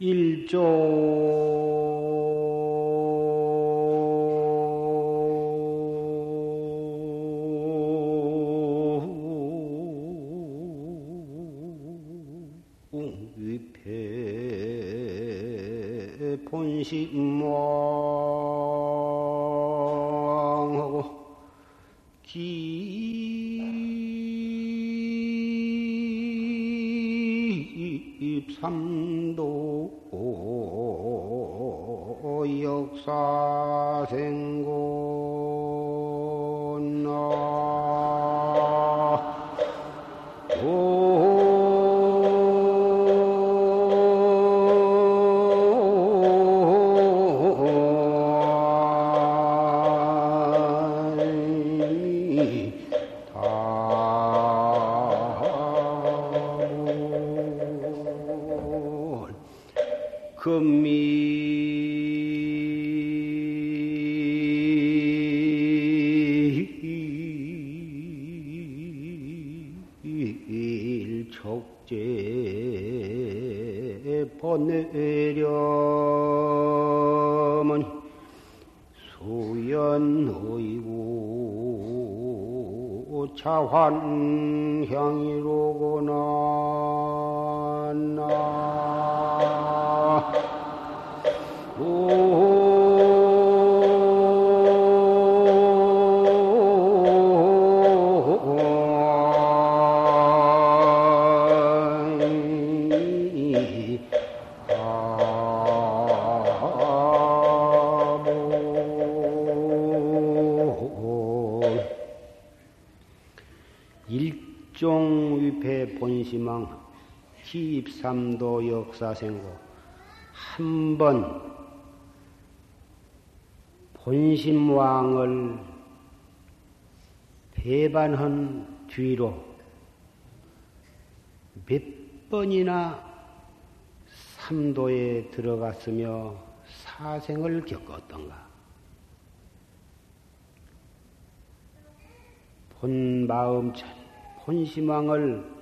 위패 수 위패 본심왕 기입삼도 역사생고 한 번 본심왕을 배반한 뒤로 몇 번이나 삼도에 들어갔으며 사생을 겪었던가. 본 마음찬 본심왕을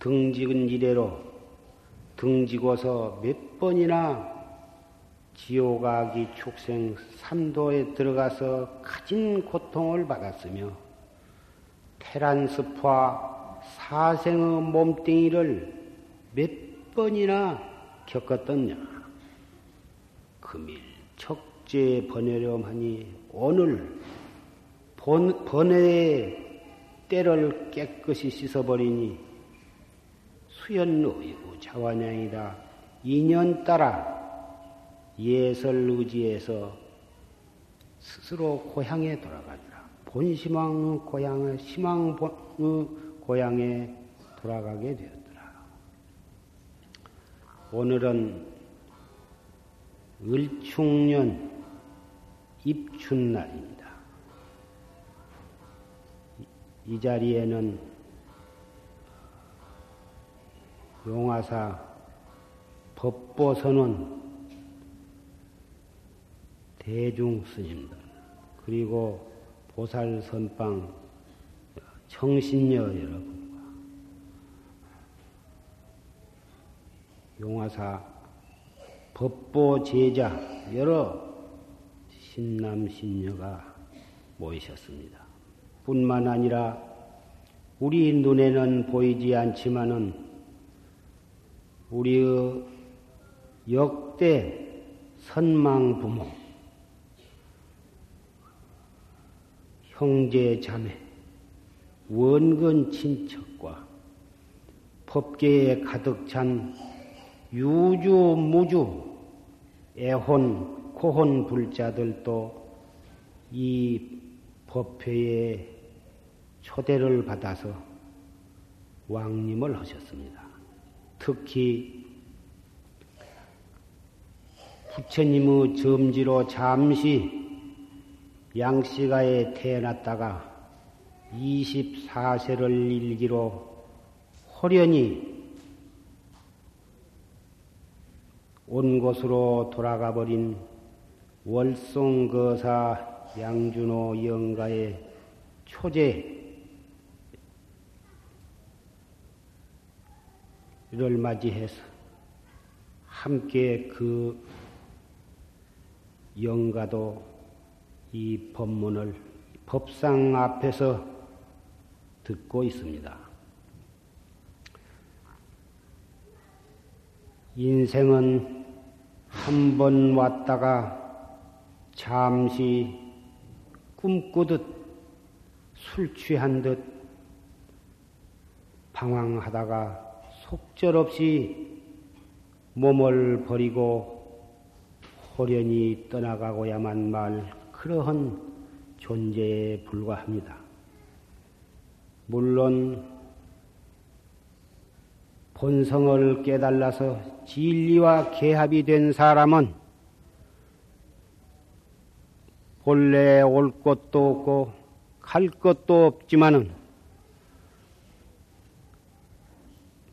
등직은 이래로 등지고서 몇 번이나 지옥아기 축생 삼도에 들어가서 가진 고통을 받았으며 테란스파 사생의 몸뚱이를 몇 번이나 겪었더냐. 금일 척제 번외렴하니 오늘 번, 번외의 때를 깨끗이 씻어버리니 수연의고 자완양이다. 인연 따라 예설 의지에서 스스로 고향에 돌아가더라. 본심왕 고향에, 심왕 고향에 돌아가게 되었더라. 오늘은 을충년 입춘날입니다. 이 자리에는 용화사 법보선원 대중 스님들 그리고 보살 선방 청신녀 여러분과 용화사 법보 제자 여러 신남 신녀가 모이셨습니다. 뿐만 아니라 우리 눈에는 보이지 않지만은 우리의 역대 선망 부모, 형제 자매, 원근 친척과 법계에 가득 찬 유주 무주 애혼 고혼 불자들도 이 법회에 초대를 받아서 왕림을 하셨습니다. 특히 부처님의 점지로 잠시 양씨가에 태어났다가 24세를 일기로 호련히 온 곳으로 돌아가 버린 월송거사 양준호 영가의 초제 를 맞이해서 함께 그 영가도 이 법문을 법상 앞에서 듣고 있습니다. 인생은 한 번 왔다가 잠시 꿈꾸듯 술 취한 듯 방황하다가 속절없이 몸을 버리고 호련히 떠나가고야만 말 그러한 존재에 불과합니다. 물론 본성을 깨달아서 진리와 개합이 된 사람은 본래 올 것도 없고 갈 것도 없지만은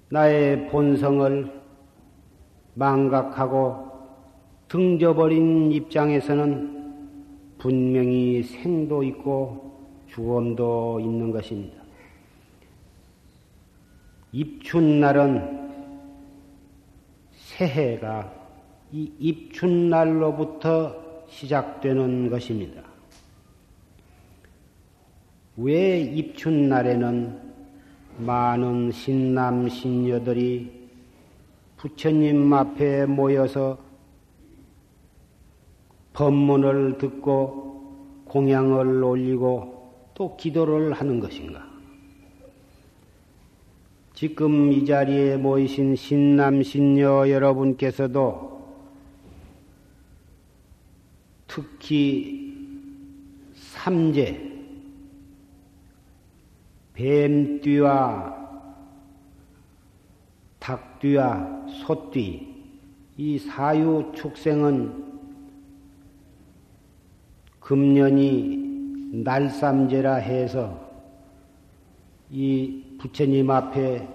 나의 본성을 망각하고 등져버린 입장에서는 분명히 생도 있고 죽음도 있는 것입니다. 입춘날은 새해가 이 입춘날로부터 시작되는 것입니다. 왜 입춘날에는 많은 신남, 신녀들이 부처님 앞에 모여서 법문을 듣고 공양을 올리고 또 기도를 하는 것인가? 지금 이 자리에 모이신 신남, 신녀 여러분께서도 특히 삼재, 뱀띠와 닭띠와 소띠, 이 사유 축생은 금년이 날삼제라 해서 이 부처님 앞에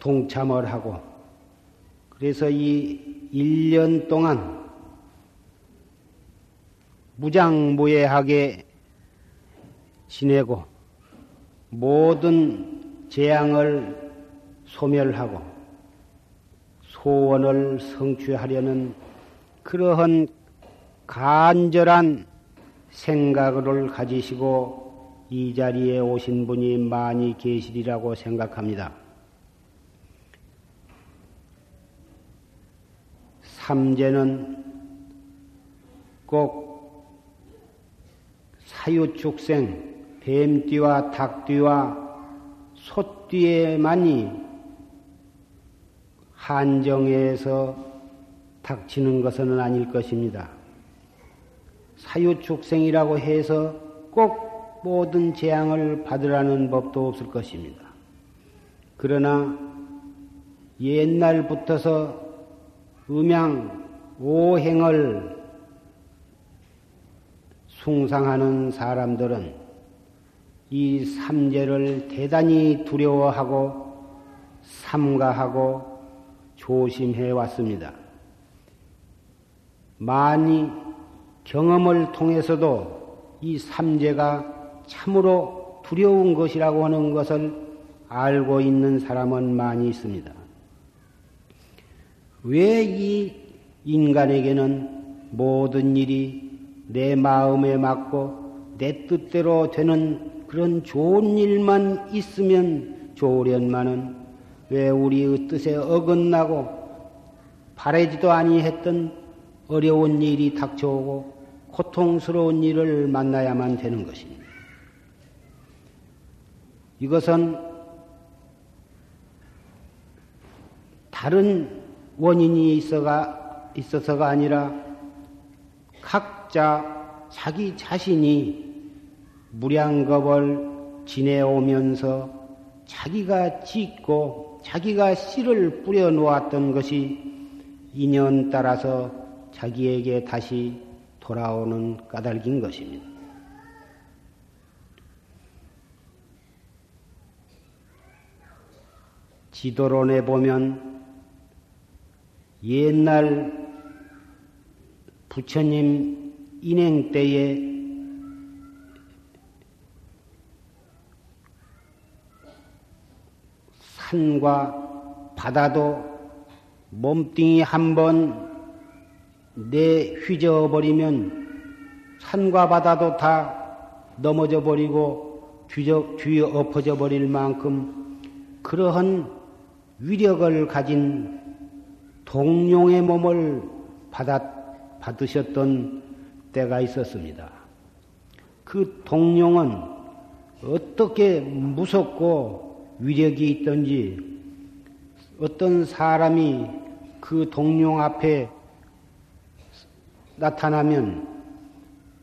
동참을 하고 그래서 이 1년 동안 무장무예하게 지내고 모든 재앙을 소멸하고 소원을 성취하려는 그러한 간절한 생각을 가지시고 이 자리에 오신 분이 많이 계시리라고 생각합니다. 삼재는 꼭 사유축생, 뱀띠와 닭띠와 소띠에만이 한정해서 닥치는 것은 아닐 것입니다. 사유축생이라고 해서 꼭 모든 재앙을 받으라는 법도 없을 것입니다. 그러나 옛날부터서 음양 오행을 숭상하는 사람들은 이 삼재를 대단히 두려워하고 삼가하고 조심해 왔습니다. 많이 경험을 통해서도 이 삼재가 참으로 두려운 것이라고 하는 것을 알고 있는 사람은 많이 있습니다. 왜 이 인간에게는 모든 일이 내 마음에 맞고 내 뜻대로 되는 그런 좋은 일만 있으면 좋으련만은 왜 우리의 뜻에 어긋나고 바라지도 아니했던 어려운 일이 닥쳐오고 고통스러운 일을 만나야만 되는 것입니다. 이것은 다른 원인이 있어가, 있어서가 아니라 각자 자기 자신이 무량겁을 지내오면서 자기가 짓고 자기가 씨를 뿌려 놓았던 것이 인연 따라서 자기에게 다시 돌아오는 까닭인 것입니다. 지도론에 보면 옛날 부처님 인행 때에 산과 바다도 몸뚱이 한 번 내 휘저어 버리면 산과 바다도 다 넘어져 버리고 뒤져, 뒤에 엎어져 버릴 만큼 그러한 위력을 가진 동룡의 몸을 받았, 받으셨던 때가 있었습니다. 그 동룡은 어떻게 무섭고 위력이 있던지 어떤 사람이 그 동룡 앞에 나타나면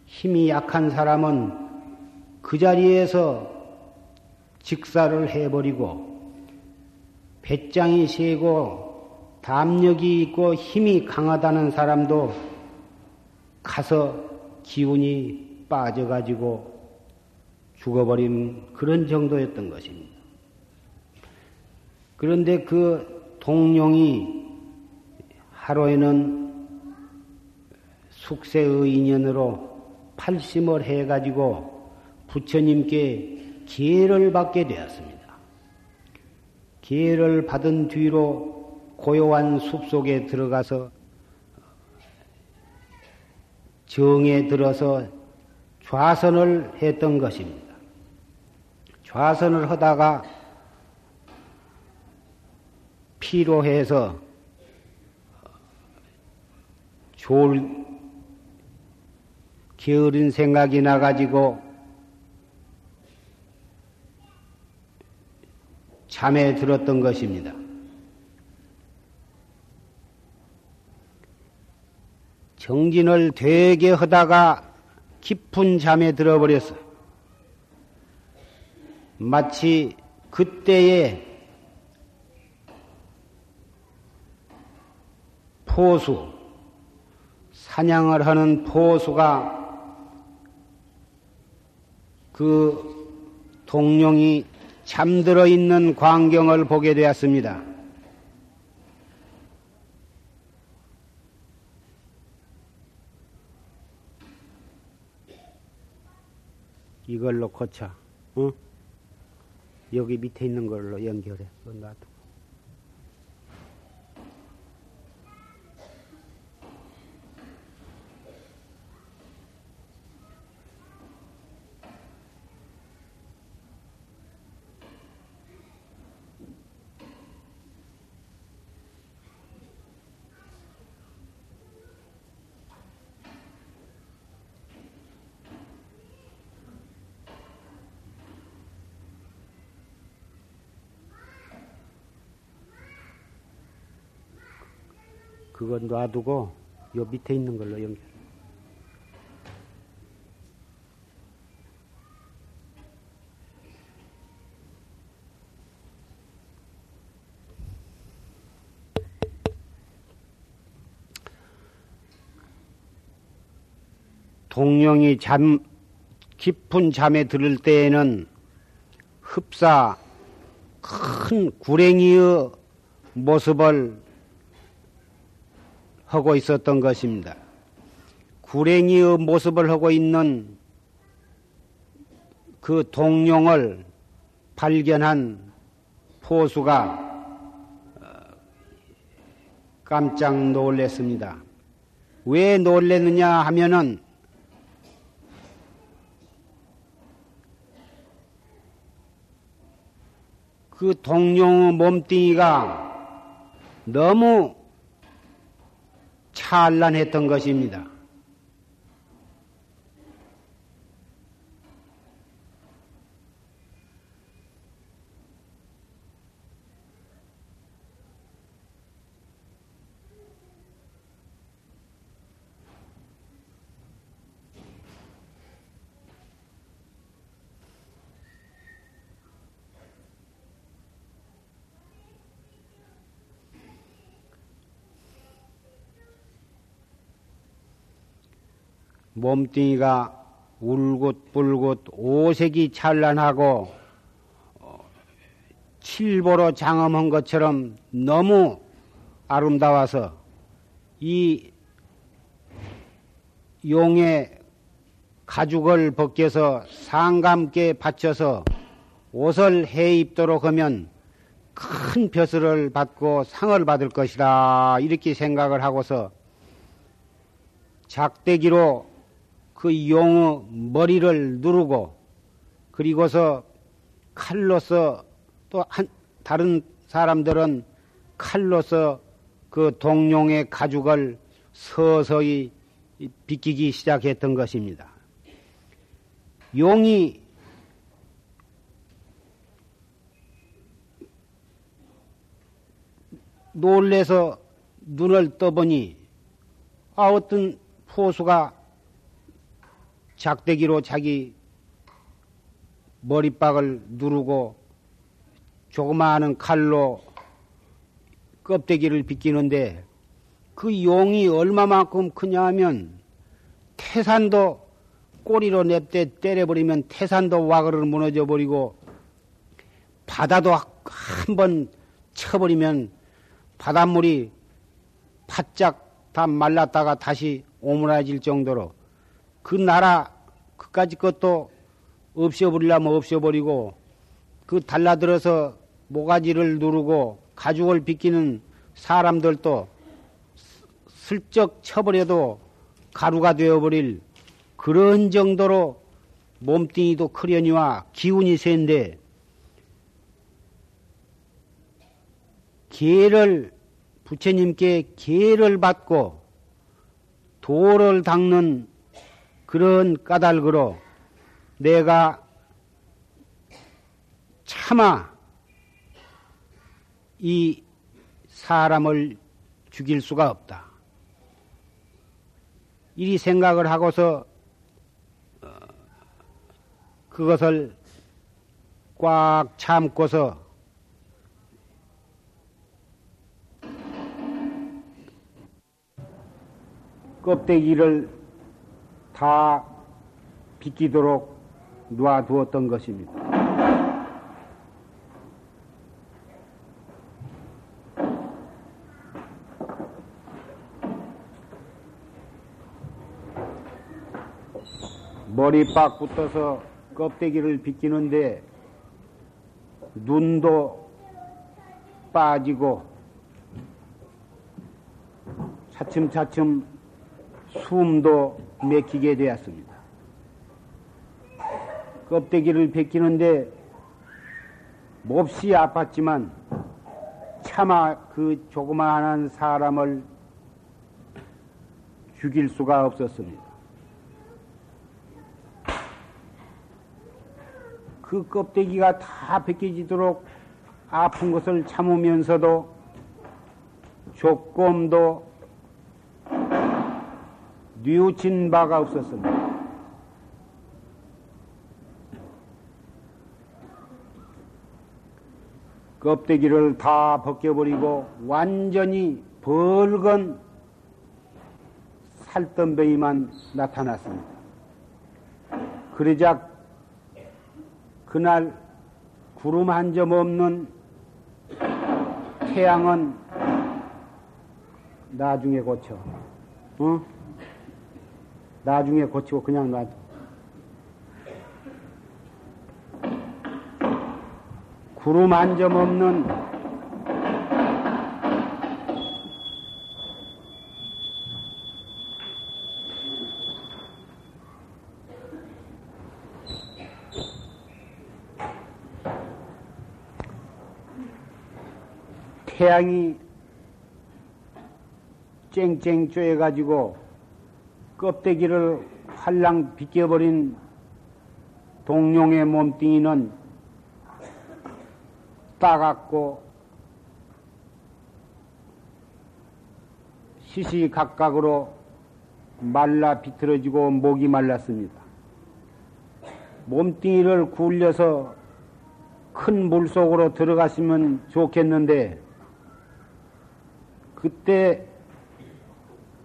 힘이 약한 사람은 그 자리에서 직사를 해버리고 배짱이 세고 담력이 있고 힘이 강하다는 사람도 가서 기운이 빠져가지고 죽어버린 그런 정도였던 것입니다. 그런데 그 동룡이 하루에는 숙세의 인연으로 팔심을 해가지고 부처님께 기회를 받게 되었습니다. 기회를 받은 뒤로 고요한 숲 속에 들어가서 정에 들어서 좌선을 했던 것입니다. 좌선을 하다가 피로해서 좋을 게으른 생각이 나가지고 잠에 들었던 것입니다. 정진을 되게 하다가 깊은 잠에 들어버렸어. 마치 그때에 포수, 사냥을 하는 포수가 그 동룡이 잠들어 있는 광경을 보게 되었습니다. 이걸로 고쳐. 어? 여기 밑에 있는 걸로 연결해. 놔두. 그건 놔두고 요 밑에 있는 걸로 연결. 동령이 잠, 깊은 잠에 들을 때에는 흡사 큰 구랭이의 모습을 하고 있었던 것입니다. 구랭이의 모습을 하고 있는 그 동룡을 발견한 포수가 어, 깜짝 놀랐습니다. 왜 놀랐느냐 하면은 그 동룡의 몸뚱이가 너무 찬란했던 것입니다. 몸뚱이가 울긋불긋 오색이 찬란하고 어, 칠보로 장엄한 것처럼 너무 아름다워서 이 용의 가죽을 벗겨서 상감께 받쳐서 옷을 해 입도록 하면 큰 벼슬을 받고 상을 받을 것이다. 이렇게 생각을 하고서 작대기로 그 용의 머리를 누르고 그리고서 칼로서 또 한, 다른 사람들은 칼로서 그 동룡의 가죽을 서서히 비끼기 시작했던 것입니다. 용이 놀래서 눈을 떠보니 아 어떤 포수가 작대기로 자기 머리박을 누르고 조그마한 칼로 껍데기를 비끼는데 그 용이 얼마만큼 크냐 하면 태산도 꼬리로 냅대 때려버리면 태산도 와그르 무너져 버리고 바다도 한 번 쳐버리면 바닷물이 바짝 다 말랐다가 다시 오므라질 정도로 그 나라 그까지 것도 없애버리려면 없애버리고 그 달라들어서 모가지를 누르고 가죽을 비키는 사람들도 슬쩍 쳐버려도 가루가 되어버릴 그런 정도로 몸뚱이도 크려니와 기운이 센데 개를 부처님께 개를 받고 도를 닦는 그런 까닭으로 내가 차마 이 사람을 죽일 수가 없다. 이리 생각을 하고서 어, 그것을 꽉 참고서 껍데기를 다 비키도록 놔두었던 것입니다. 머리박 붙어서 껍데기를 비키는데 눈도 빠지고 차츰차츰 숨도 맥히게 되었습니다. 껍데기를 벗기는데 몹시 아팠지만 차마 그 조그마한 사람을 죽일 수가 없었습니다. 그 껍데기가 다 벗겨지도록 아픈 것을 참으면서도 조금도 뉘우친 바가 없었습니다. 껍데기를 다 벗겨버리고 완전히 벌건 살덤뱅이만 나타났습니다. 그러자 그날 구름 한 점 없는 태양은 나중에 고쳐. 어? 나중에 고치고 그냥 놔둬. 구름 한점 없는 태양이 쨍쨍 쪼여가지고 껍데기를 활랑 비껴버린 동룡의 몸뚱이는 따갑고 시시각각으로 말라 비틀어지고 목이 말랐습니다. 몸뚱이를 굴려서 큰 물속으로 들어갔으면 좋겠는데 그때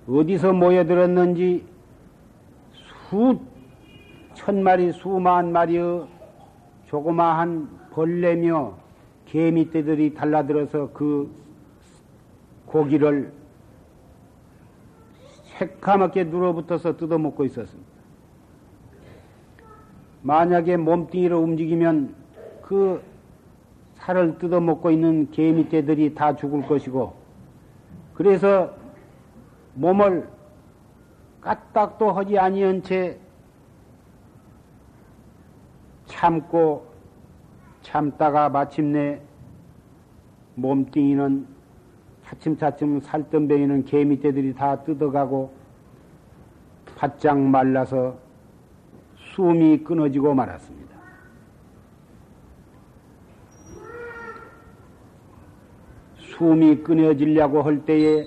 어디서 모여들었는지 수 천 마리, 수만 마리의 조그마한 벌레며 개미떼들이 달라들어서 그 고기를 새카맣게 눌어붙어서 뜯어먹고 있었습니다. 만약에 몸뚱이를 움직이면 그 살을 뜯어먹고 있는 개미떼들이 다 죽을 것이고, 그래서 몸을 까딱도 하지 아니한 채 참고 참다가 마침내 몸뚱이는 차츰차츰 살덤뱅이는 개미떼들이 다 뜯어가고 바짝 말라서 숨이 끊어지고 말았습니다. 숨이 끊어지려고 할 때에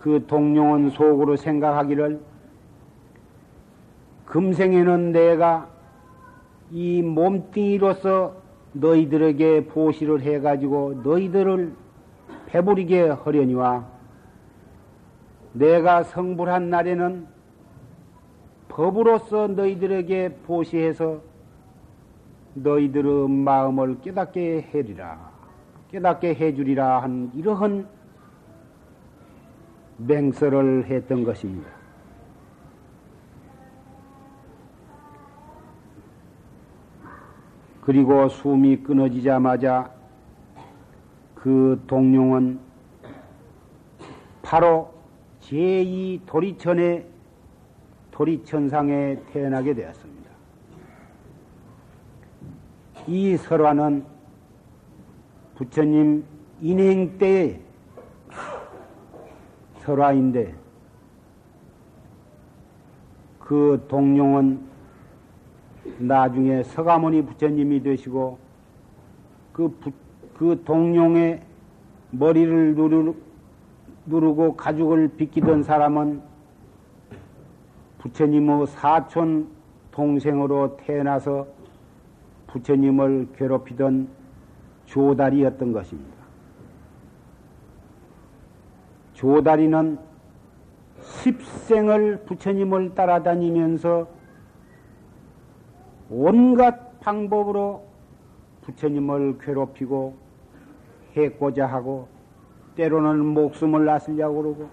그 동룡은 속으로 생각하기를 금생에는 내가 이 몸뚱이로서 너희들에게 보시를 해가지고 너희들을 배부리게 하려니와 내가 성불한 날에는 법으로서 너희들에게 보시해서 너희들의 마음을 깨닫게 해리라. 깨닫게 해주리라 한 이러한 맹설을 했던 것입니다. 그리고 숨이 끊어지자마자 그 동룡은 바로 제2 도리천의 도리천상에 태어나게 되었습니다. 이 설화는 부처님 인행 때의 설화인데 그 동룡은 나중에 서가모니 부처님이 되시고 그, 부, 그 동룡의 머리를 누르, 누르고 가죽을 빗기던 사람은 부처님의 사촌 동생으로 태어나서 부처님을 괴롭히던 조다리였던 것입니다. 조다리는 십생을 부처님을 따라다니면서 온갖 방법으로 부처님을 괴롭히고 해고자 하고 때로는 목숨을 놨으려고 그러고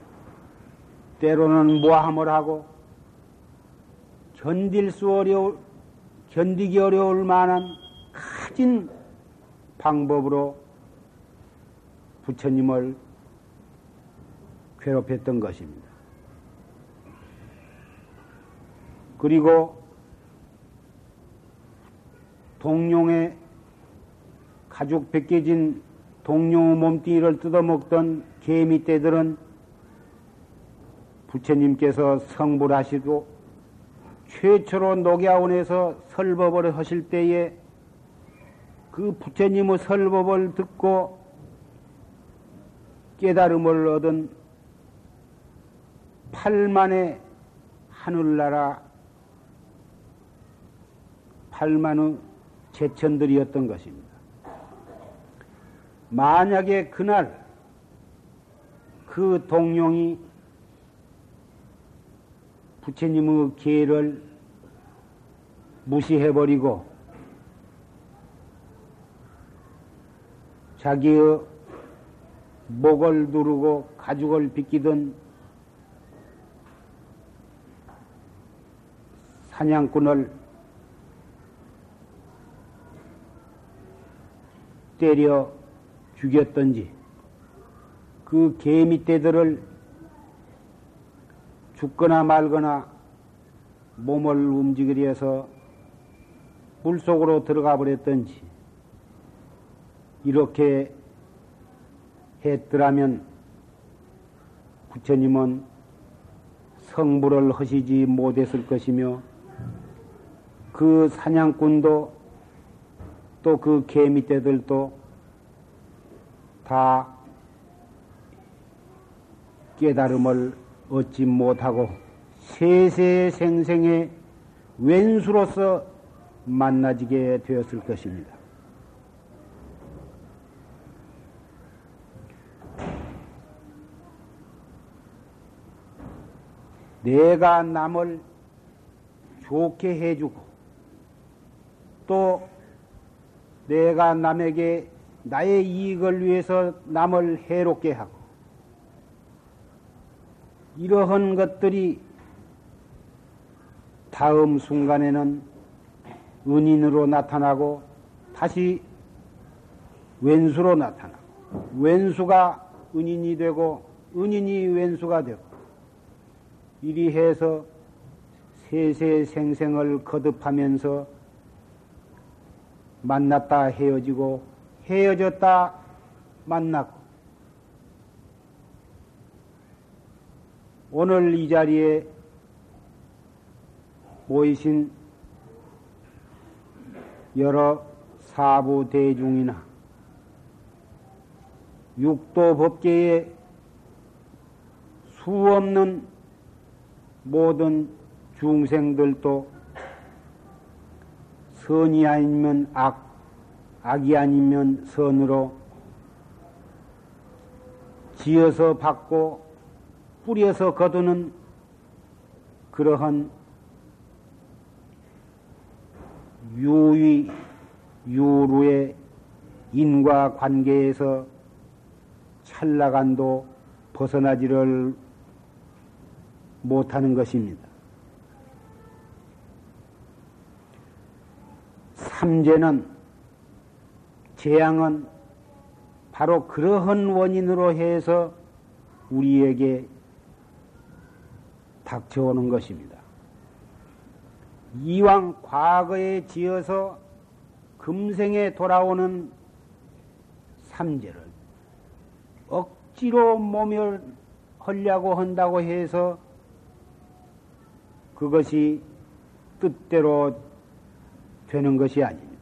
때로는 모함을 하고 견딜 수 어려울 견디기 어려울 만한 가진 방법으로 부처님을 괴롭혔던 것입니다. 그리고 동룡의 가죽 벗겨진 동룡의 몸뚱이를 뜯어먹던 개미떼들은 부처님께서 성불하시고 최초로 녹야원에서 설법을 하실 때에 그 부처님의 설법을 듣고 깨달음을 얻은 팔만의 하늘나라 팔만의 제천들이었던 것입니다. 만약에 그날 그 동룡이 부처님의 기회를 무시해버리고 자기의 목을 누르고 가죽을 빗기던 사냥꾼을 때려 죽였던지 그 개미떼들을 죽거나 말거나 몸을 움직이려 해서 물속으로 들어가 버렸던지 이렇게 했더라면 부처님은 성불을 하시지 못했을 것이며 그 사냥꾼도 또 그 개미떼들도 다 깨달음을 얻지 못하고 세세생생의 왼수로서 만나지게 되었을 것입니다. 내가 남을 좋게 해주고 또 내가 남에게 나의 이익을 위해서 남을 해롭게 하고 이러한 것들이 다음 순간에는 은인으로 나타나고 다시 왼수로 나타나고 왼수가 은인이 되고 은인이 왼수가 되고 이리 해서 세세생생을 거듭하면서 만났다 헤어지고 헤어졌다 만났고. 오늘 이 자리에 모이신 여러 사부 대중이나 육도 법계의 수 없는 모든 중생들도 선이 아니면 악, 악이 아니면 선으로 지어서 받고 뿌려서 거두는 그러한 유의, 유루의 인과 관계에서 찰나간도 벗어나지를 못하는 것입니다. 삼재는 재앙은 바로 그러한 원인으로 해서 우리에게 닥쳐오는 것입니다. 이왕 과거에 지어서 금생에 돌아오는 삼재를 억지로 모멸하려고 한다고 해서 그것이 뜻대로 되는 것이 아닙니다.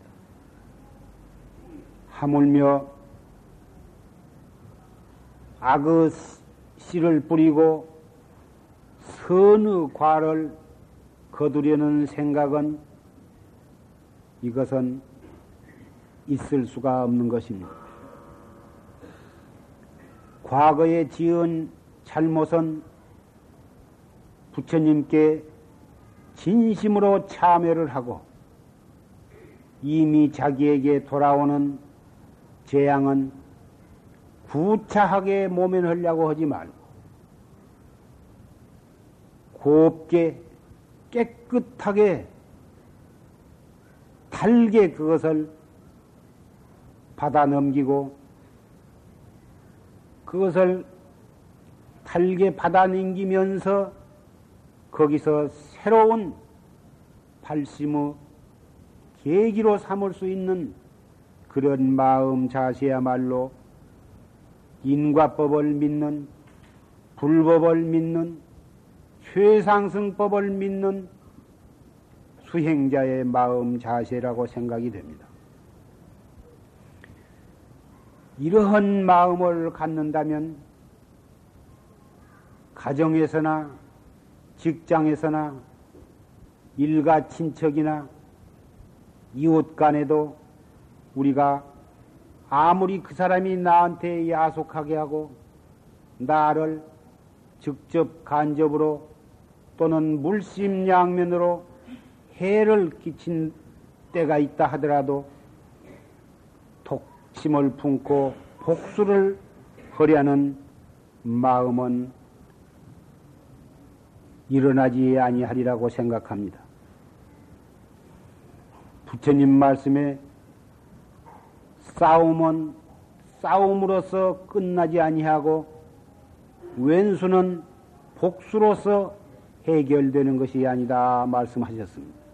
하물며 악의 씨를 뿌리고 선의 과를 거두려는 생각은 이것은 있을 수가 없는 것입니다. 과거에 지은 잘못은 부처님께 진심으로 참여를 하고 이미 자기에게 돌아오는 재앙은 구차하게 모면하려고 하지 말고 곱게 깨끗하게 달게 그것을 받아 넘기고 그것을 달게 받아 넘기면서 거기서 새로운 발심의 계기로 삼을 수 있는 그런 마음 자세야말로 인과법을 믿는 불법을 믿는 최상승법을 믿는 수행자의 마음 자세라고 생각이 됩니다. 이러한 마음을 갖는다면 가정에서나 직장에서나 일가 친척이나 이웃 간에도 우리가 아무리 그 사람이 나한테 야속하게 하고 나를 직접 간접으로 또는 물심양면으로 해를 끼친 때가 있다 하더라도 독심을 품고 복수를 하려는 마음은 일어나지 아니하리라고 생각합니다. 부처님 말씀에 싸움은 싸움으로서 끝나지 아니하고 왼수는 복수로서 해결되는 것이 아니다 말씀하셨습니다.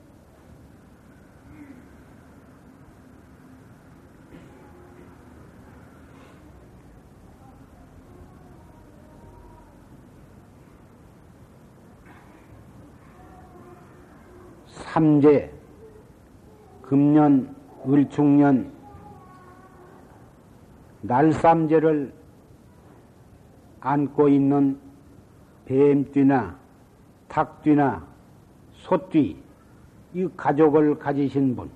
삼재, 금년, 을충년, 날삼재를 안고 있는 뱀띠나 닭띠나 소띠, 이 가족을 가지신 분,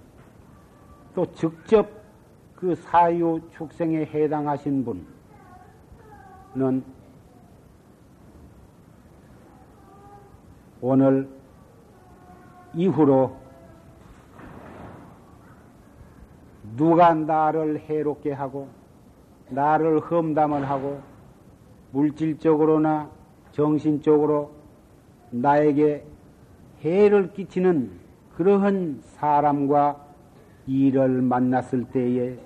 또 직접 그 사유 축생에 해당하신 분은 오늘 이후로 누가 나를 해롭게 하고 나를 험담을 하고 물질적으로나 정신적으로 나에게 해를 끼치는 그러한 사람과 일을 만났을 때에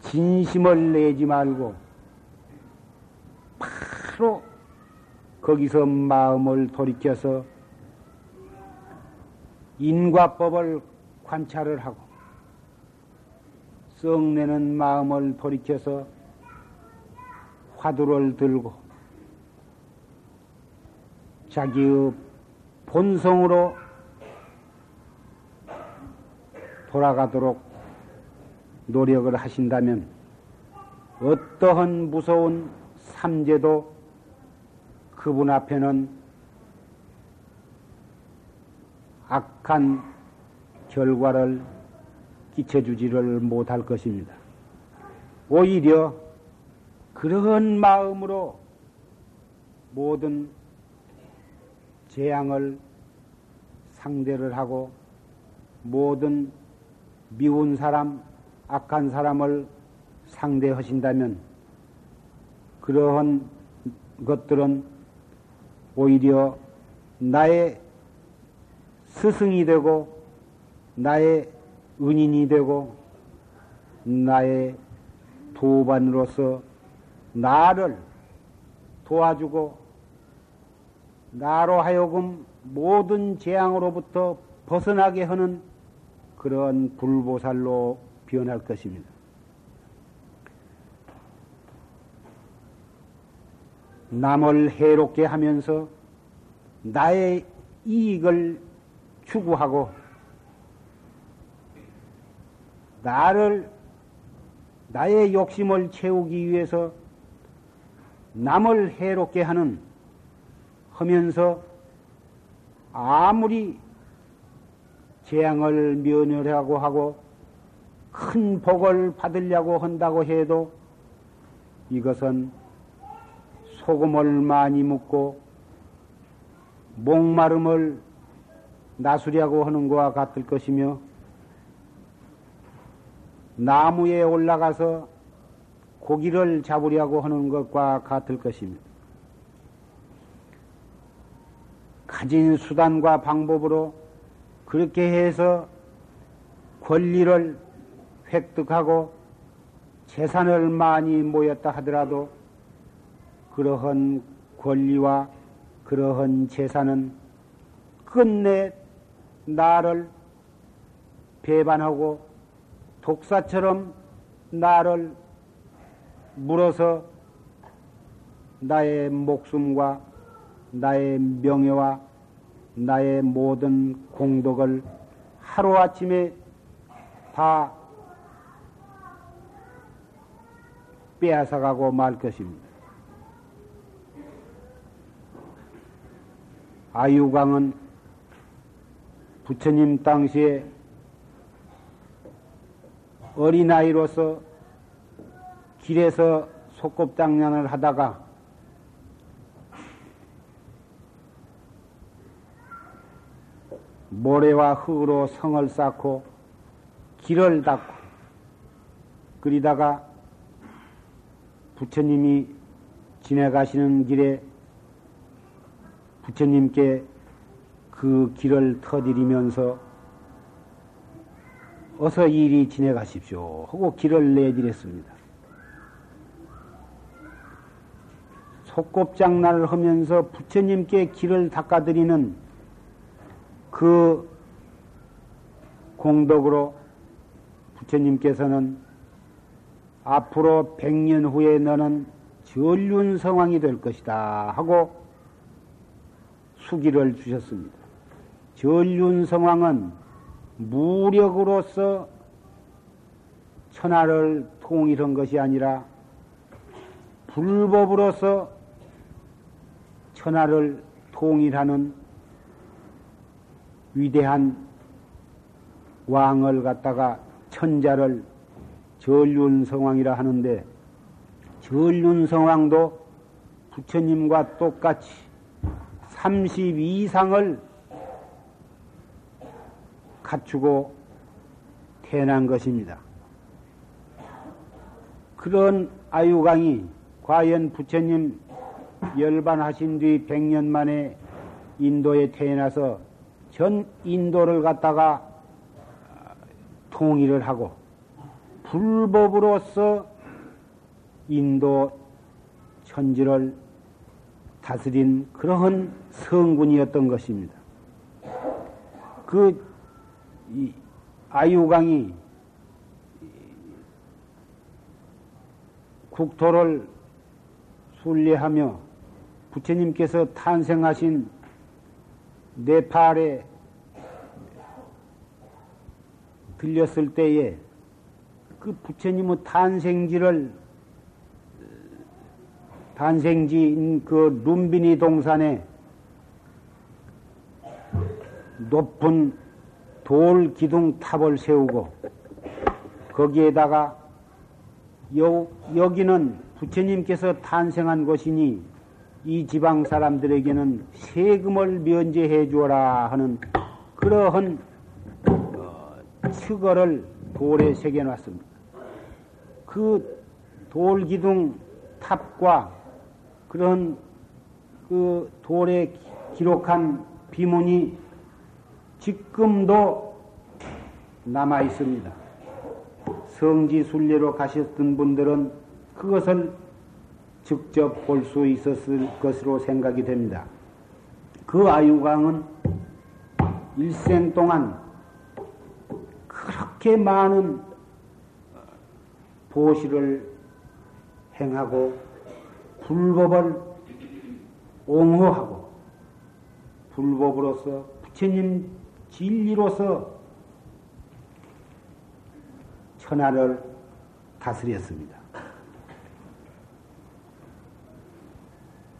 진심을 내지 말고 바로 거기서 마음을 돌이켜서 인과법을 관찰을 하고 썩내는 마음을 돌이켜서 화두를 들고 자기의 본성으로 돌아가도록 노력을 하신다면 어떠한 무서운 삼재도 그분 앞에는 악한 결과를 끼쳐주지를 못할 것입니다. 오히려 그러한 마음으로 모든 재앙을 상대를 하고 모든 미운 사람, 악한 사람을 상대하신다면 그러한 것들은 오히려 나의 스승이 되고 나의 은인이 되고 나의 도반으로서 나를 도와주고 나로 하여금 모든 재앙으로부터 벗어나게 하는 그런 불보살로 변할 것입니다. 남을 해롭게 하면서 나의 이익을 추구하고 나를 나의 욕심을 채우기 위해서 남을 해롭게 하는 하면서 아무리 재앙을 면하려고 하고 큰 복을 받으려고 한다고 해도 이것은 소금을 많이 묻고 목마름을 나수려고 하는 것과 같을 것이며 나무에 올라가서 고기를 잡으려고 하는 것과 같을 것입니다. 가진 수단과 방법으로 그렇게 해서 권리를 획득하고 재산을 많이 모였다 하더라도 그러한 권리와 그러한 재산은 끝내 나를 배반하고 독사처럼 나를 물어서 나의 목숨과 나의 명예와 나의 모든 공덕을 하루아침에 다 빼앗아가고 말 것입니다. 아유광은 부처님 당시에 어린아이로서 길에서 속곱장난을 하다가 모래와 흙으로 성을 쌓고 길을 닦고 그리다가 부처님이 지나가시는 길에 부처님께 그 길을 터드리면서 어서 이리 지내가십시오 하고 길을 내드렸습니다. 속곱장난을 하면서 부처님께 길을 닦아드리는 그 공덕으로 부처님께서는 앞으로 백년 후에 너는 전륜 성왕이 될 것이다 하고 수기를 주셨습니다. 전륜 성왕은 무력으로서 천하를 통일한 것이 아니라 불법으로서 천하를 통일하는 위대한 왕을 갖다가 천자를 전륜성왕이라 하는데 전륜성왕도 부처님과 똑같이 30 이상을 갖추고 태어난 것입니다. 그런 아유강이 과연 부처님 열반하신 뒤 100년 만에 인도에 태어나서 전 인도를 갖다가 통일을 하고 불법으로서 인도 천지를 다스린 그러한 성군이었던 것입니다. 그 아유강이 국토를 순례하며 부처님께서 탄생하신 네팔에 들렸을 때에 그 부처님의 탄생지를 탄생지인 그 룸비니 동산에 높은 돌 기둥 탑을 세우고 거기에다가 여, 여기는 부처님께서 탄생한 곳이니 이 지방 사람들에게는 세금을 면제해 주어라 하는 그러한 어, 츠거를 돌에 새겨 놨습니다. 그 돌기둥 탑과 그런 그 돌에 기록한 비문이 지금도 남아 있습니다. 성지 순례로 가셨던 분들은 그것을 직접 볼 수 있었을 것으로 생각이 됩니다. 그 아유강은 일생 동안 그렇게 많은 보시를 행하고 불법을 옹호하고 불법으로서 부처님 진리로서 천하를 다스렸습니다.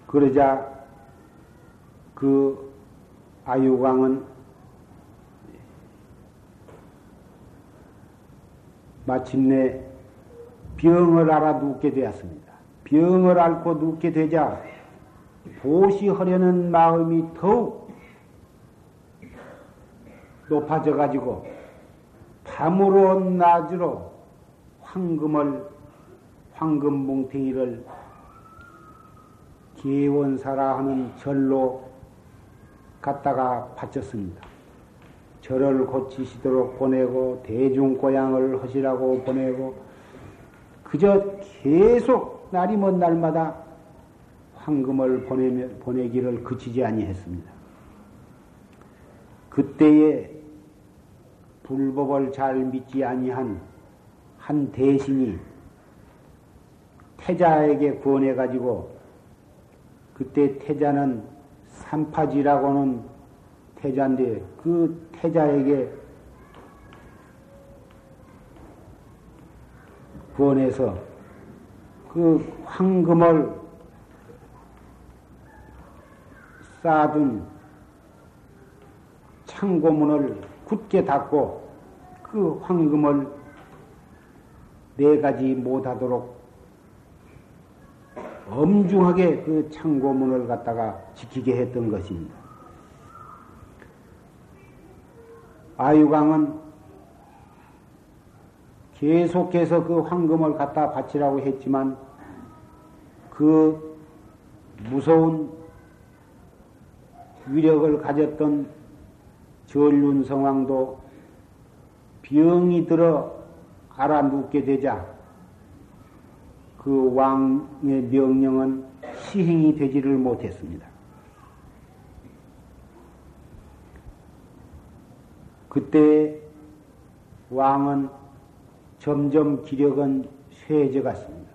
그러자 그 아유광은 마침내 병을 알아 눕게 되었습니다. 병을 앓고 눕게 되자 보시하려는 마음이 더욱 높아져 가지고 밤으로 낮으로 황금을 황금 뭉탱이를 기원사라 하는 절로 갔다가 바쳤습니다. 절을 고치시도록 보내고 대중 고향을 하시라고 보내고 그저 계속 날이 먼 날마다 황금을 보내며, 보내기를 그치지 아니했습니다. 그때에 불법을 잘 믿지 아니한 한 대신이 태자에게 구원해 가지고 그때 태자는 삼파지라고는 태자인데 그 태자에게 구원해서 그 황금을 쌓아둔 창고문을 굳게 닫고 그 황금을 네 가지 못하도록 엄중하게 그 창고문을 갖다가 지키게 했던 것입니다. 아유강은 계속해서 그 황금을 갖다 바치라고 했지만 그 무서운 위력을 가졌던 전륜성왕도 병이 들어 알아눕게 되자 그 왕의 명령은 시행이 되지를 못했습니다. 그때 왕은 점점 기력은 쇠해져 갔습니다.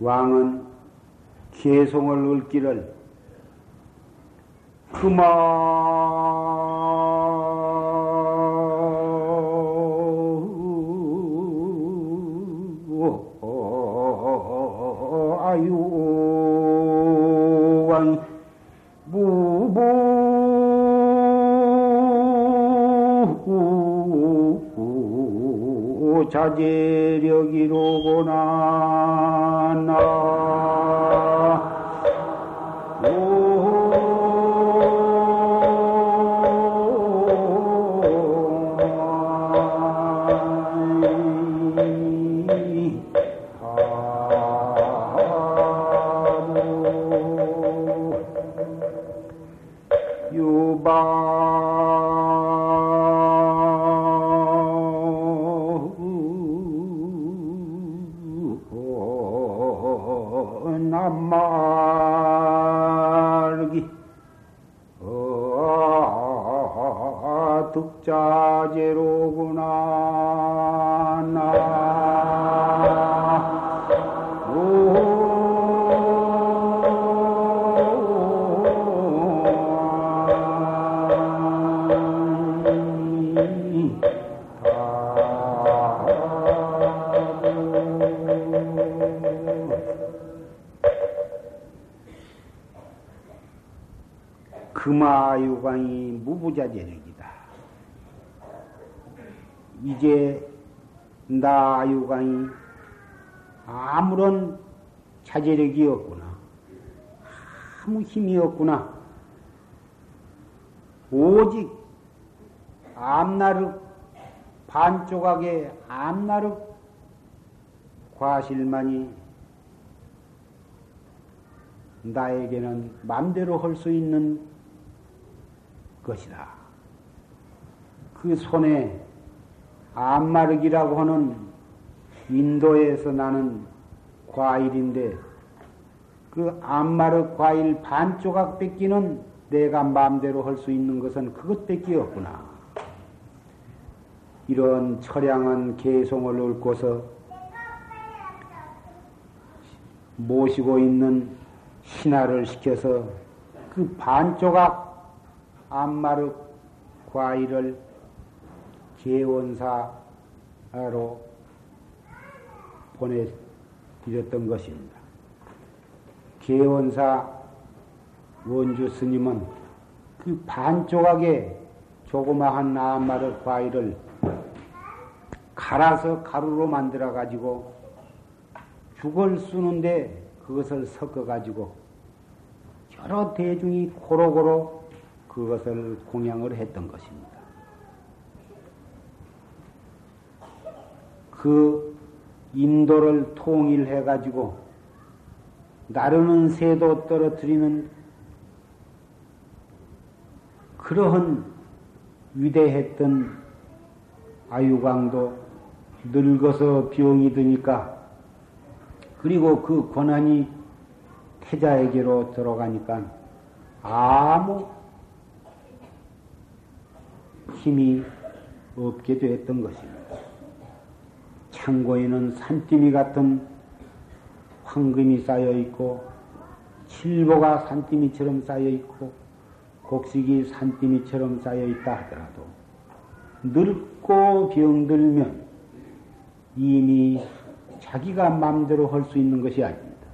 왕은 개송을 읊기를 그만 자제력이로구나 나 득자제로구나 나 금화유광이 무부자재력이다. 이제 나유광이 아무런 자제력이 없구나. 아무 힘이 없구나. 오직 암나륵 반조각의 암나륵 과실만이 나에게는 맘대로 할 수 있는 것이다. 그 손에 암마르기라고 하는 인도에서 나는 과일인데 그 암마르 과일 반 조각 뺏기는 내가 마음대로 할 수 있는 것은 그것밖에 없구나. 이런 처량한 개송을 읊고서 모시고 있는 신하를 시켜서 그 반 조각 암마르 과일을 개원사로 보내드렸던 것입니다. 개원사 원주 스님은 그 반조각의 조그마한 암마르 과일을 갈아서 가루로 만들어 가지고 죽을 쓰는데 그것을 섞어 가지고 여러 대중이 고루고루 그것을 공양을 했던 것입니다. 그 인도를 통일해 가지고 나르는 새도 떨어뜨리는 그러한 위대했던 아유광도 늙어서 병이 드니까 그리고 그 권한이 태자에게로 들어가니까 아무 힘이 없게 되었던 것입니다. 창고에는 산더미 같은 황금이 쌓여 있고 칠보가 산더미처럼 쌓여 있고 곡식이 산더미처럼 쌓여 있다 하더라도 늙고 병들면 이미 자기가 마음대로 할 수 있는 것이 아닙니다.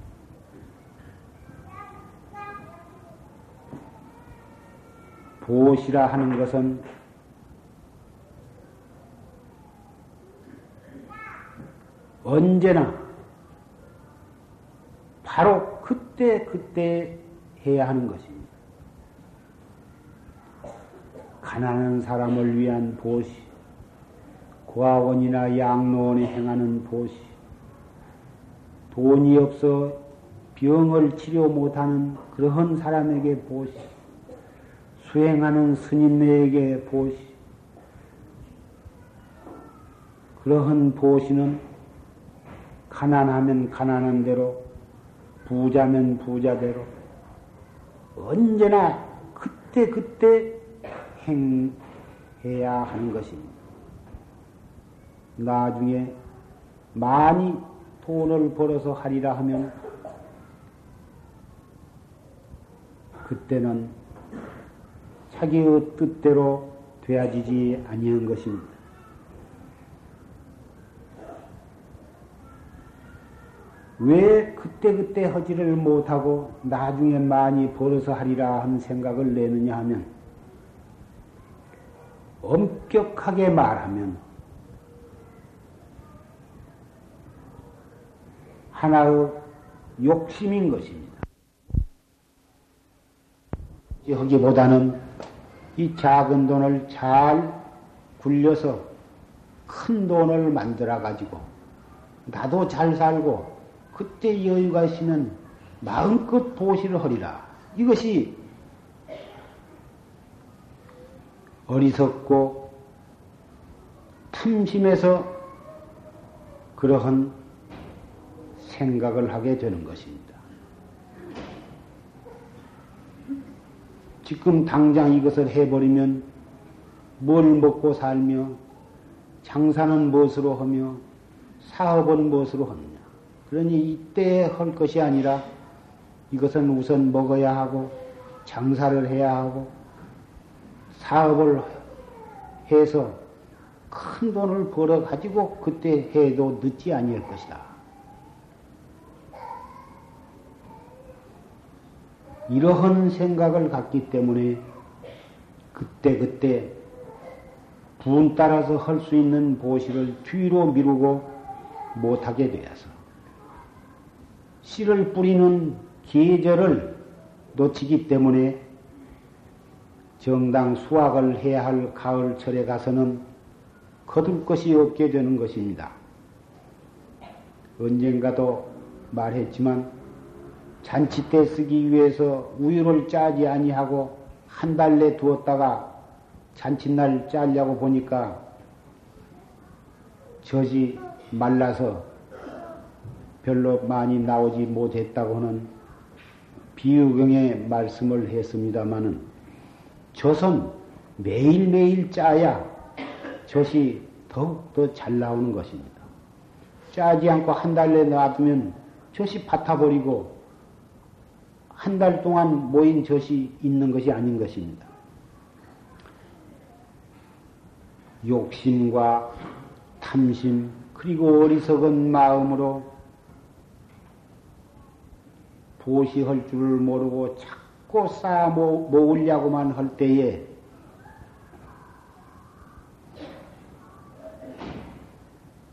보시라 하는 것은 언제나 바로 그때 그때 해야 하는 것입니다. 가난한 사람을 위한 보시, 고아원이나 양로원에 행하는 보시, 돈이 없어 병을 치료 못하는 그러한 사람에게 보시, 수행하는 스님에게 보시, 그러한 보시는 가난하면 가난한 대로, 부자면 부자대로, 언제나 그때 그때 행해야 하는 것입니다. 나중에 많이 돈을 벌어서 하리라 하면 그때는 자기의 뜻대로 되어지지 아니한 것입니다. 왜 그때그때 허지를 못하고 나중에 많이 벌어서 하리라 하는 생각을 내느냐 하면 엄격하게 말하면 하나의 욕심인 것입니다. 여기보다는 이 작은 돈을 잘 굴려서 큰 돈을 만들어 가지고 나도 잘 살고 그때 여유가 있으면 마음껏 보시를 허리라. 이것이 어리석고 틈심에서 그러한 생각을 하게 되는 것입니다. 지금 당장 이것을 해버리면 뭘 먹고 살며 장사는 무엇으로 하며 사업은 무엇으로 하는가? 그러니 이때 할 것이 아니라 이것은 우선 먹어야 하고 장사를 해야 하고 사업을 해서 큰 돈을 벌어 가지고 그때 해도 늦지 아니할 것이다. 이러한 생각을 갖기 때문에 그때 그때 분 따라서 할 수 있는 보시를 뒤로 미루고 못하게 되어서 씨를 뿌리는 계절을 놓치기 때문에 정당 수확을 해야 할 가을철에 가서는 거둘 것이 없게 되는 것입니다. 언젠가도 말했지만 잔치 때 쓰기 위해서 우유를 짜지 아니하고 한 달 내 두었다가 잔칫날 짜려고 보니까 젖이 말라서 별로 많이 나오지 못했다고 는 비유경의 말씀을 했습니다마는 젖은 매일매일 짜야 젖이 더욱더 잘 나오는 것입니다. 짜지 않고 한 달내 놔두면 젖이 밭아버리고 한 달 동안 모인 젖이 있는 것이 아닌 것입니다. 욕심과 탐심 그리고 어리석은 마음으로 보시할 줄을 모르고 자꾸 쌓아 모으려고만 할 때에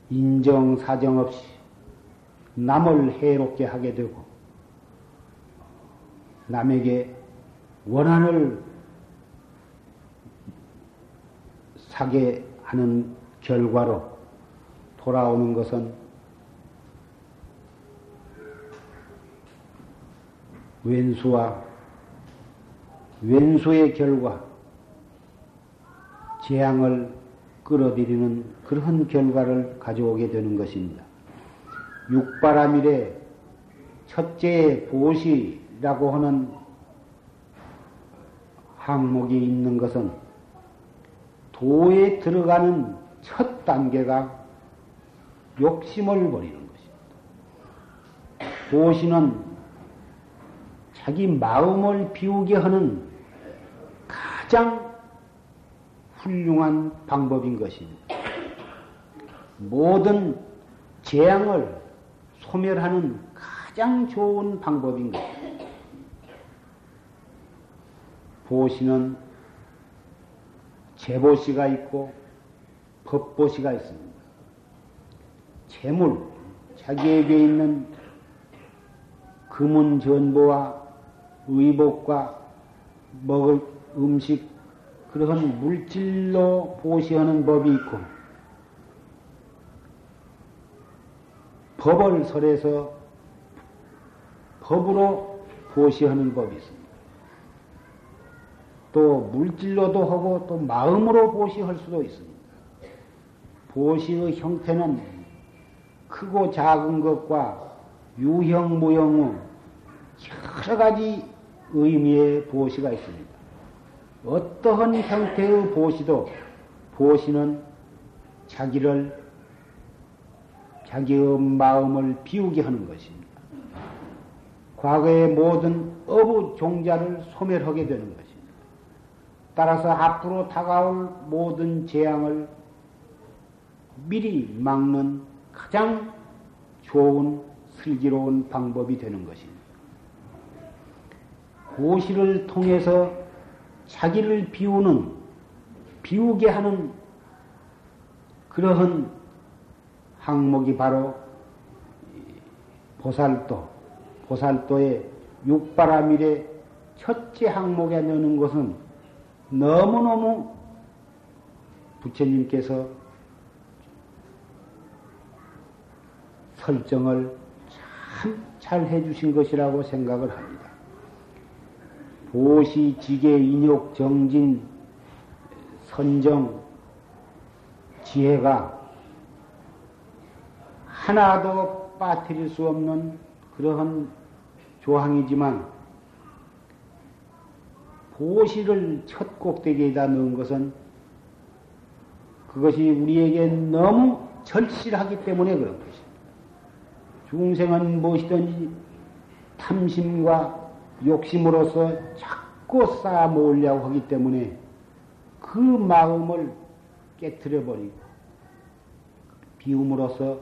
인정 사정 없이 남을 해롭게 하게 되고 남에게 원한을 사게 하는 결과로 돌아오는 것은 왼수와 왼수의 결과, 재앙을 끌어들이는 그런 결과를 가져오게 되는 것입니다. 육바라밀의 첫째 보시라고 하는 항목이 있는 것은 도에 들어가는 첫 단계가 욕심을 버리는 것입니다. 보시는 자기 마음을 비우게 하는 가장 훌륭한 방법인 것입니다. 모든 재앙을 소멸하는 가장 좋은 방법인 것입니다. 보시는 재보시가 있고 법보시가 있습니다. 재물, 자기에게 있는 금은 전보와 의복과 먹을 음식, 그러한 물질로 보시하는 법이 있고, 법을 설해서 법으로 보시하는 법이 있습니다. 또 물질로도 하고 또 마음으로 보시할 수도 있습니다. 보시의 형태는 크고 작은 것과 유형, 무형의 여러 가지 의미의 보시가 있습니다. 어떠한 형태의 보시도 보시는 자기를 자기의 마음을 비우게 하는 것입니다. 과거의 모든 어부 종자를 소멸하게 되는 것입니다. 따라서 앞으로 다가올 모든 재앙을 미리 막는 가장 좋은 슬기로운 방법이 되는 것입니다. 고시를 통해서 자기를 비우는, 비우게 하는 그러한 항목이 바로 보살도, 보살도의 육바라밀의 첫째 항목에 넣는 것은 너무너무 부처님께서 설정을 참 잘 해주신 것이라고 생각을 합니다. 보시, 지계, 인욕, 정진, 선정, 지혜가 하나도 빠뜨릴 수 없는 그러한 조항이지만 보시를 첫 꼭대기에다 넣은 것은 그것이 우리에게 너무 절실하기 때문에 그런 것입니다. 중생은 무엇이든지 탐심과 욕심으로서 자꾸 쌓아 모으려고 하기 때문에 그 마음을 깨뜨려 버리고 비움으로써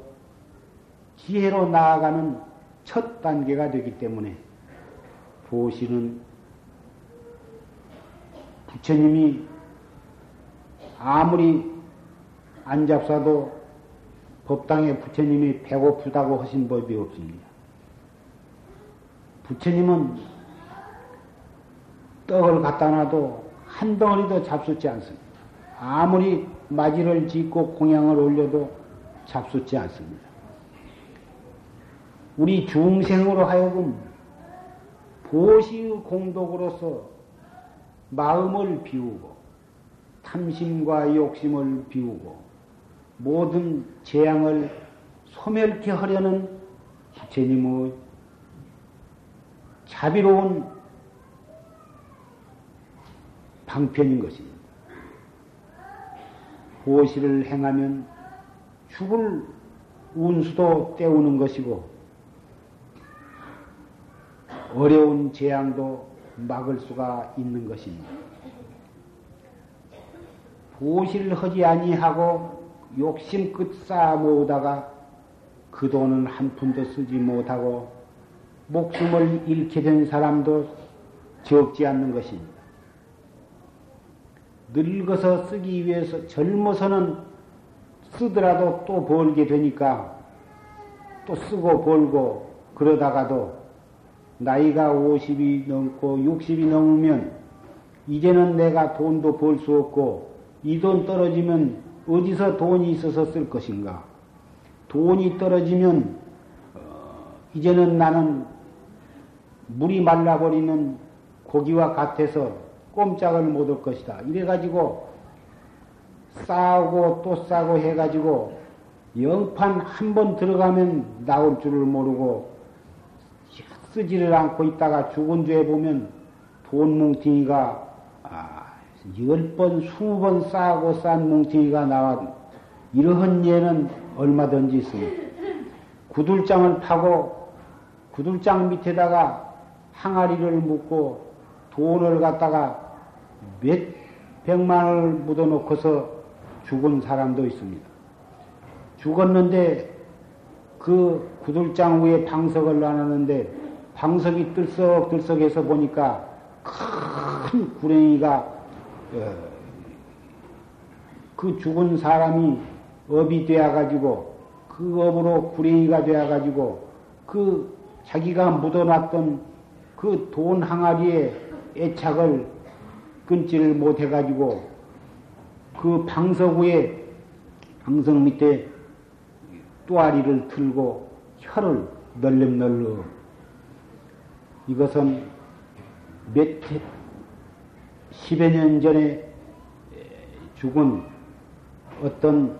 지혜로 나아가는 첫 단계가 되기 때문에 보시는 부처님이 아무리 안 잡사도 법당에 부처님이 배고프다고 하신 법이 없습니다. 부처님은 떡을 갖다 놔도 한 덩어리도 잡숫지 않습니다. 아무리 마지를 짓고 공양을 올려도 잡숫지 않습니다. 우리 중생으로 하여금 보시의 공덕으로서 마음을 비우고 탐심과 욕심을 비우고 모든 재앙을 소멸케 하려는 부처님의 자비로운 방편인 것입니다. 보시를 행하면 죽을 운수도 때우는 것이고 어려운 재앙도 막을 수가 있는 것입니다. 보시를 하지 아니하고 욕심 끝 쌓아 모으다가 그 돈은 한 푼도 쓰지 못하고 목숨을 잃게 된 사람도 적지 않는 것입니다. 늙어서 쓰기 위해서 젊어서는 쓰더라도 또 벌게 되니까 또 쓰고 벌고 그러다가도 나이가 50이 넘고 60이 넘으면 이제는 내가 돈도 벌 수 없고 이 돈 떨어지면 어디서 돈이 있어서 쓸 것인가? 돈이 떨어지면 어, 이제는 나는 물이 말라버리는 고기와 같아서 꼼짝을 못할 것이다. 이래가지고 싸우고 또 싸고 해가지고 영판 한 번 들어가면 나올 줄을 모르고 쓰지를 않고 있다가 죽은 뒤에 보면 돈 뭉탱이가 아, 열 번, 스무 번 쌓고 싼 뭉탱이가 나와 이러한 예는 얼마든지 있습니다. 구들장을 파고 구들장 밑에다가 항아리를 묻고 돈을 갖다가 몇 백만을 묻어놓고서 죽은 사람도 있습니다. 죽었는데 그 구들장 위에 방석을 놔놨는데 방석이 들썩들썩해서 보니까 큰 구렁이가 어, 그 죽은 사람이 업이 되어가지고 그 업으로 구렁이가 되어가지고 그 자기가 묻어놨던 그 돈 항아리에 애착을 끊지를 못해가지고 그 방석 위에 방석 밑에 또아리를 틀고 혀를 널름널름 이것은 몇 해, 십여 년 전에 죽은 어떤 어,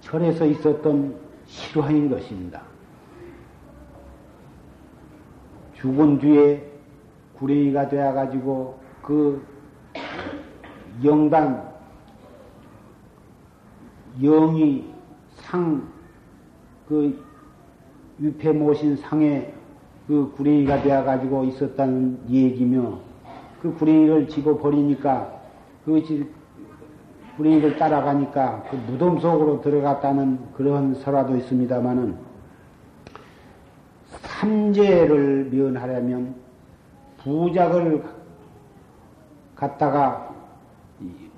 절에서 있었던 실화인 것입니다. 죽은 뒤에 구레이가 되어가지고 그 영단, 영이 상, 그 위패 모신 상에 그 구레이가 되어가지고 있었다는 얘기며 그 구레이를 집어 버리니까 그 구레이를 따라가니까 그 무덤 속으로 들어갔다는 그런 설화도 있습니다만은 삼재를 면하려면 부작을 갖다가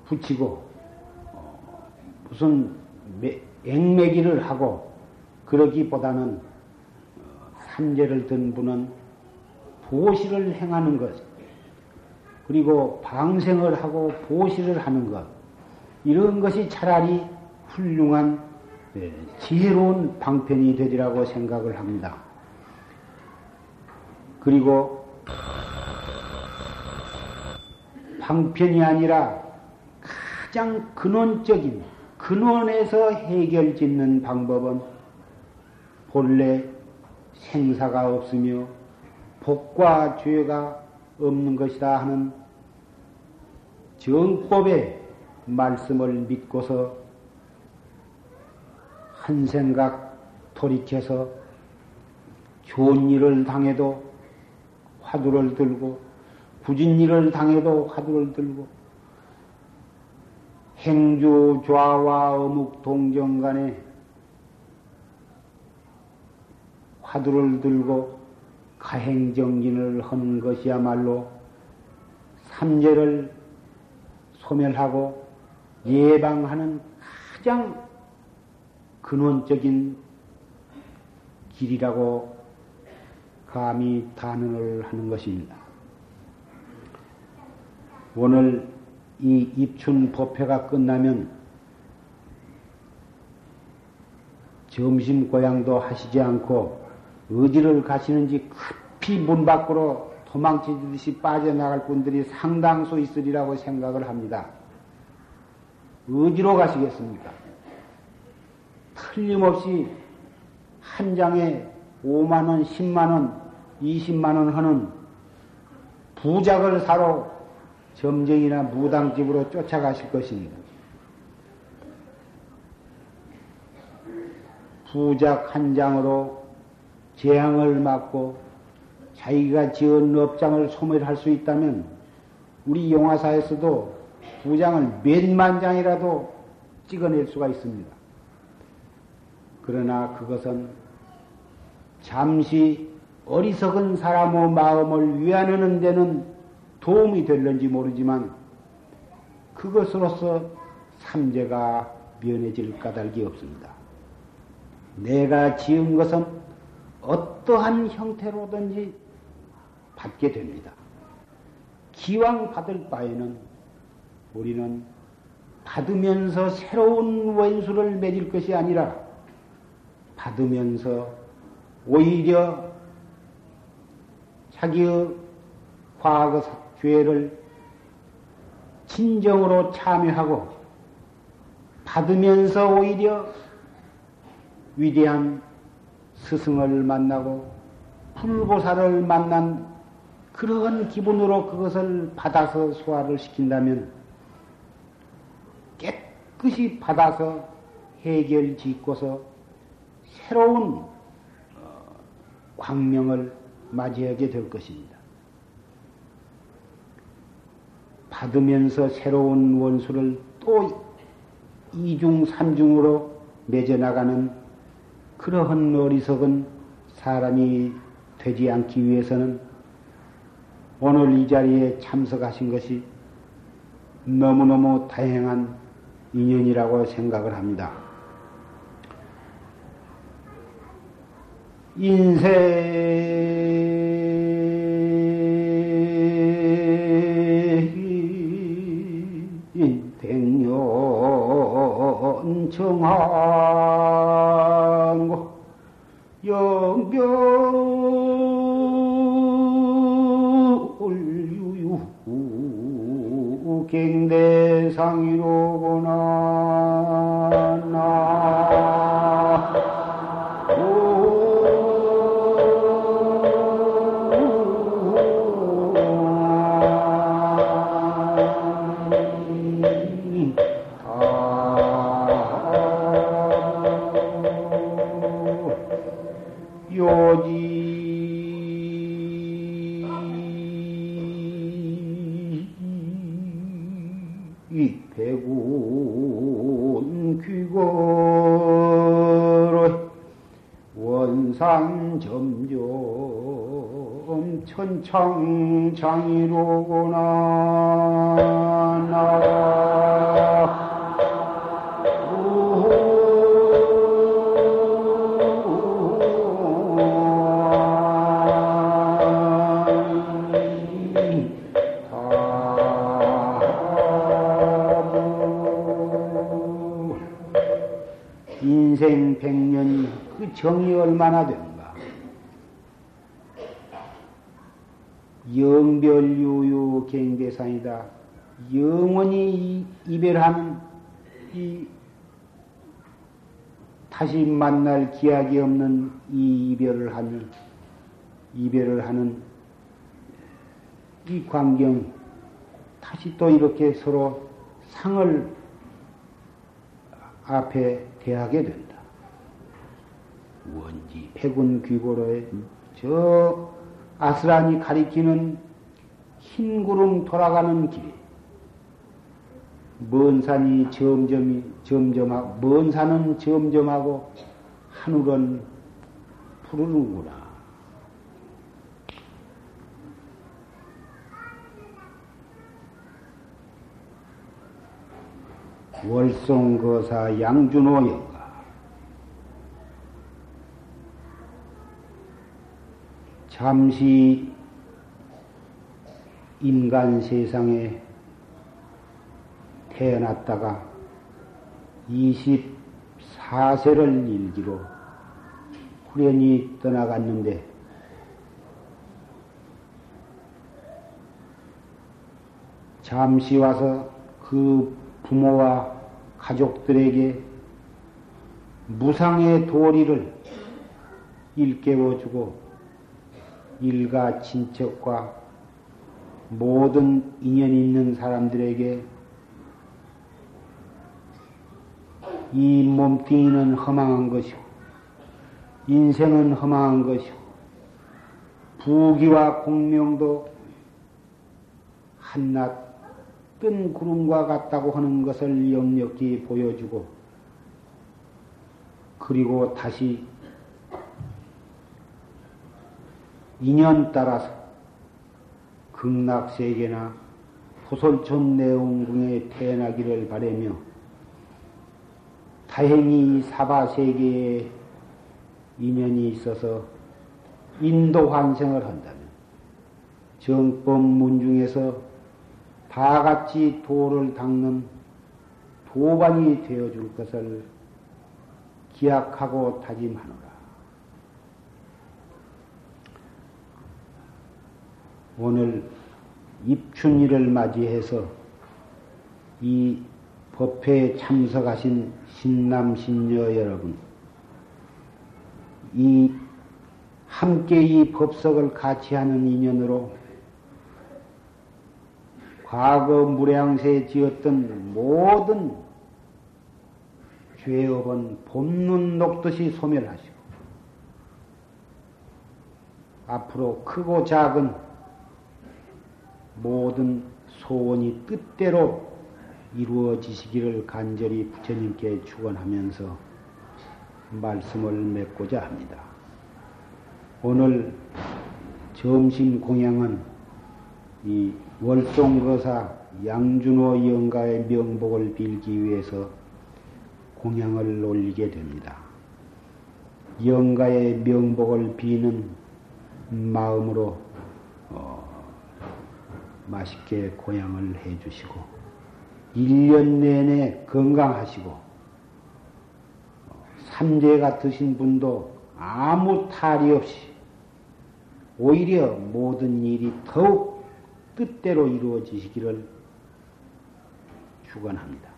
붙이고 어, 무슨 앵매기를 하고 그러기보다는 삼재를 든 분은 보시를 행하는 것, 그리고 방생을 하고 보시를 하는 것, 이런 것이 차라리 훌륭한 네, 지혜로운 방편이 되리라고 생각을 합니다. 그리고 방편이 아니라 가장 근원적인 근원에서 해결 짓는 방법은 본래 생사가 없으며 복과 죄가 없는 것이다 하는 정법의 말씀을 믿고서 한 생각 돌이켜서 좋은 일을 당해도 화두를 들고 굳은 일을 당해도 화두를 들고 행주 좌와 어묵 동정 간에 화두를 들고 가행정진을 하는 것이야말로 삼재를 소멸하고 예방하는 가장 근원적인 길이라고 감히 단언을 하는 것입니다. 오늘 이 입춘 법회가 끝나면 점심 고향도 하시지 않고 어디를 가시는지 급히 문 밖으로 도망치듯이 빠져나갈 분들이 상당수 있으리라고 생각을 합니다. 어디로 가시겠습니까? 틀림없이 한 장에 5만원, 10만원, 20만원 하는 부작을 사러 점쟁이나 무당집으로 쫓아가실 것입니다. 부작 한 장으로 재앙을 막고 자기가 지은 업장을 소멸할 수 있다면 우리 용화사에서도 부장을 몇만 장이라도 찍어낼 수가 있습니다. 그러나 그것은 잠시 어리석은 사람의 마음을 위안하는 데는 도움이 될는지 모르지만 그것으로서 삼재가 면해질 까닭이 없습니다. 내가 지은 것은 어떠한 형태로든지 받게 됩니다. 기왕 받을 바에는 우리는 받으면서 새로운 원수를 맺을 것이 아니라 받으면서 오히려 자기의 과거 죄를 진정으로 참여하고 받으면서 오히려 위대한 스승을 만나고 불보살을 만난 그런 기분으로 그것을 받아서 소화를 시킨다면 깨끗이 받아서 해결 짓고서 새로운 어, 광명을 맞이하게 될 것입니다. 받으면서 새로운 원수를 또 이중, 삼중으로 맺어 나가는 그러한 어리석은 사람이 되지 않기 위해서는 오늘 이 자리에 참석하신 것이 너무너무 다행한 인연이라고 생각을 합니다. 인생 정하 천창장이 다시 만날 기약이 없는 이 이별을 하는 이별을 하는 이 광경 다시 또 이렇게 서로 상을 앞에 대하게 된다. 원지 백운 귀고로에 저 아스란이 가리키는 흰 구름 돌아가는 길에 먼 산이 점점이 점점하고 먼 산은 점점하고 하늘은 푸르는구나. 월송거사 양준호 영가 잠시 인간 세상에 태어났다가 24세를 일기로 후련히 떠나갔는데 잠시 와서 그 부모와 가족들에게 무상의 도리를 일깨워주고 일가 친척과 모든 인연 있는 사람들에게 이 몸뚱이는 허망한 것이고 인생은 허망한 것이고 부귀와 공명도 한낱 뜬 구름과 같다고 하는 것을 역력히 보여주고 그리고 다시 인연 따라서 극락세계나 포솔촌 내원궁에 태어나기를 바라며 다행히 사바 세계에 인연이 있어서 인도 환생을 한다면 정법 문 중에서 다 같이 도를 닦는 도반이 되어줄 것을 기약하고 다짐하노라. 오늘 입춘일을 맞이해서 이 법회에 참석하신 신남 신녀 여러분, 이 함께 이 법석을 같이 하는 인연으로 과거 무량세에 지었던 모든 죄업은 봄눈 녹듯이 소멸하시고 앞으로 크고 작은 모든 소원이 뜻대로 이루어지시기를 간절히 부처님께 축원하면서 말씀을 맺고자 합니다. 오늘 점심 공양은 이 월송거사 양준호 영가의 명복을 빌기 위해서 공양을 올리게 됩니다. 영가의 명복을 비는 마음으로 어, 맛있게 고향을 해주시고 1년 내내 건강하시고 삼재가 드신 분도 아무 탈이 없이 오히려 모든 일이 더욱 뜻대로 이루어지시기를 축원합니다.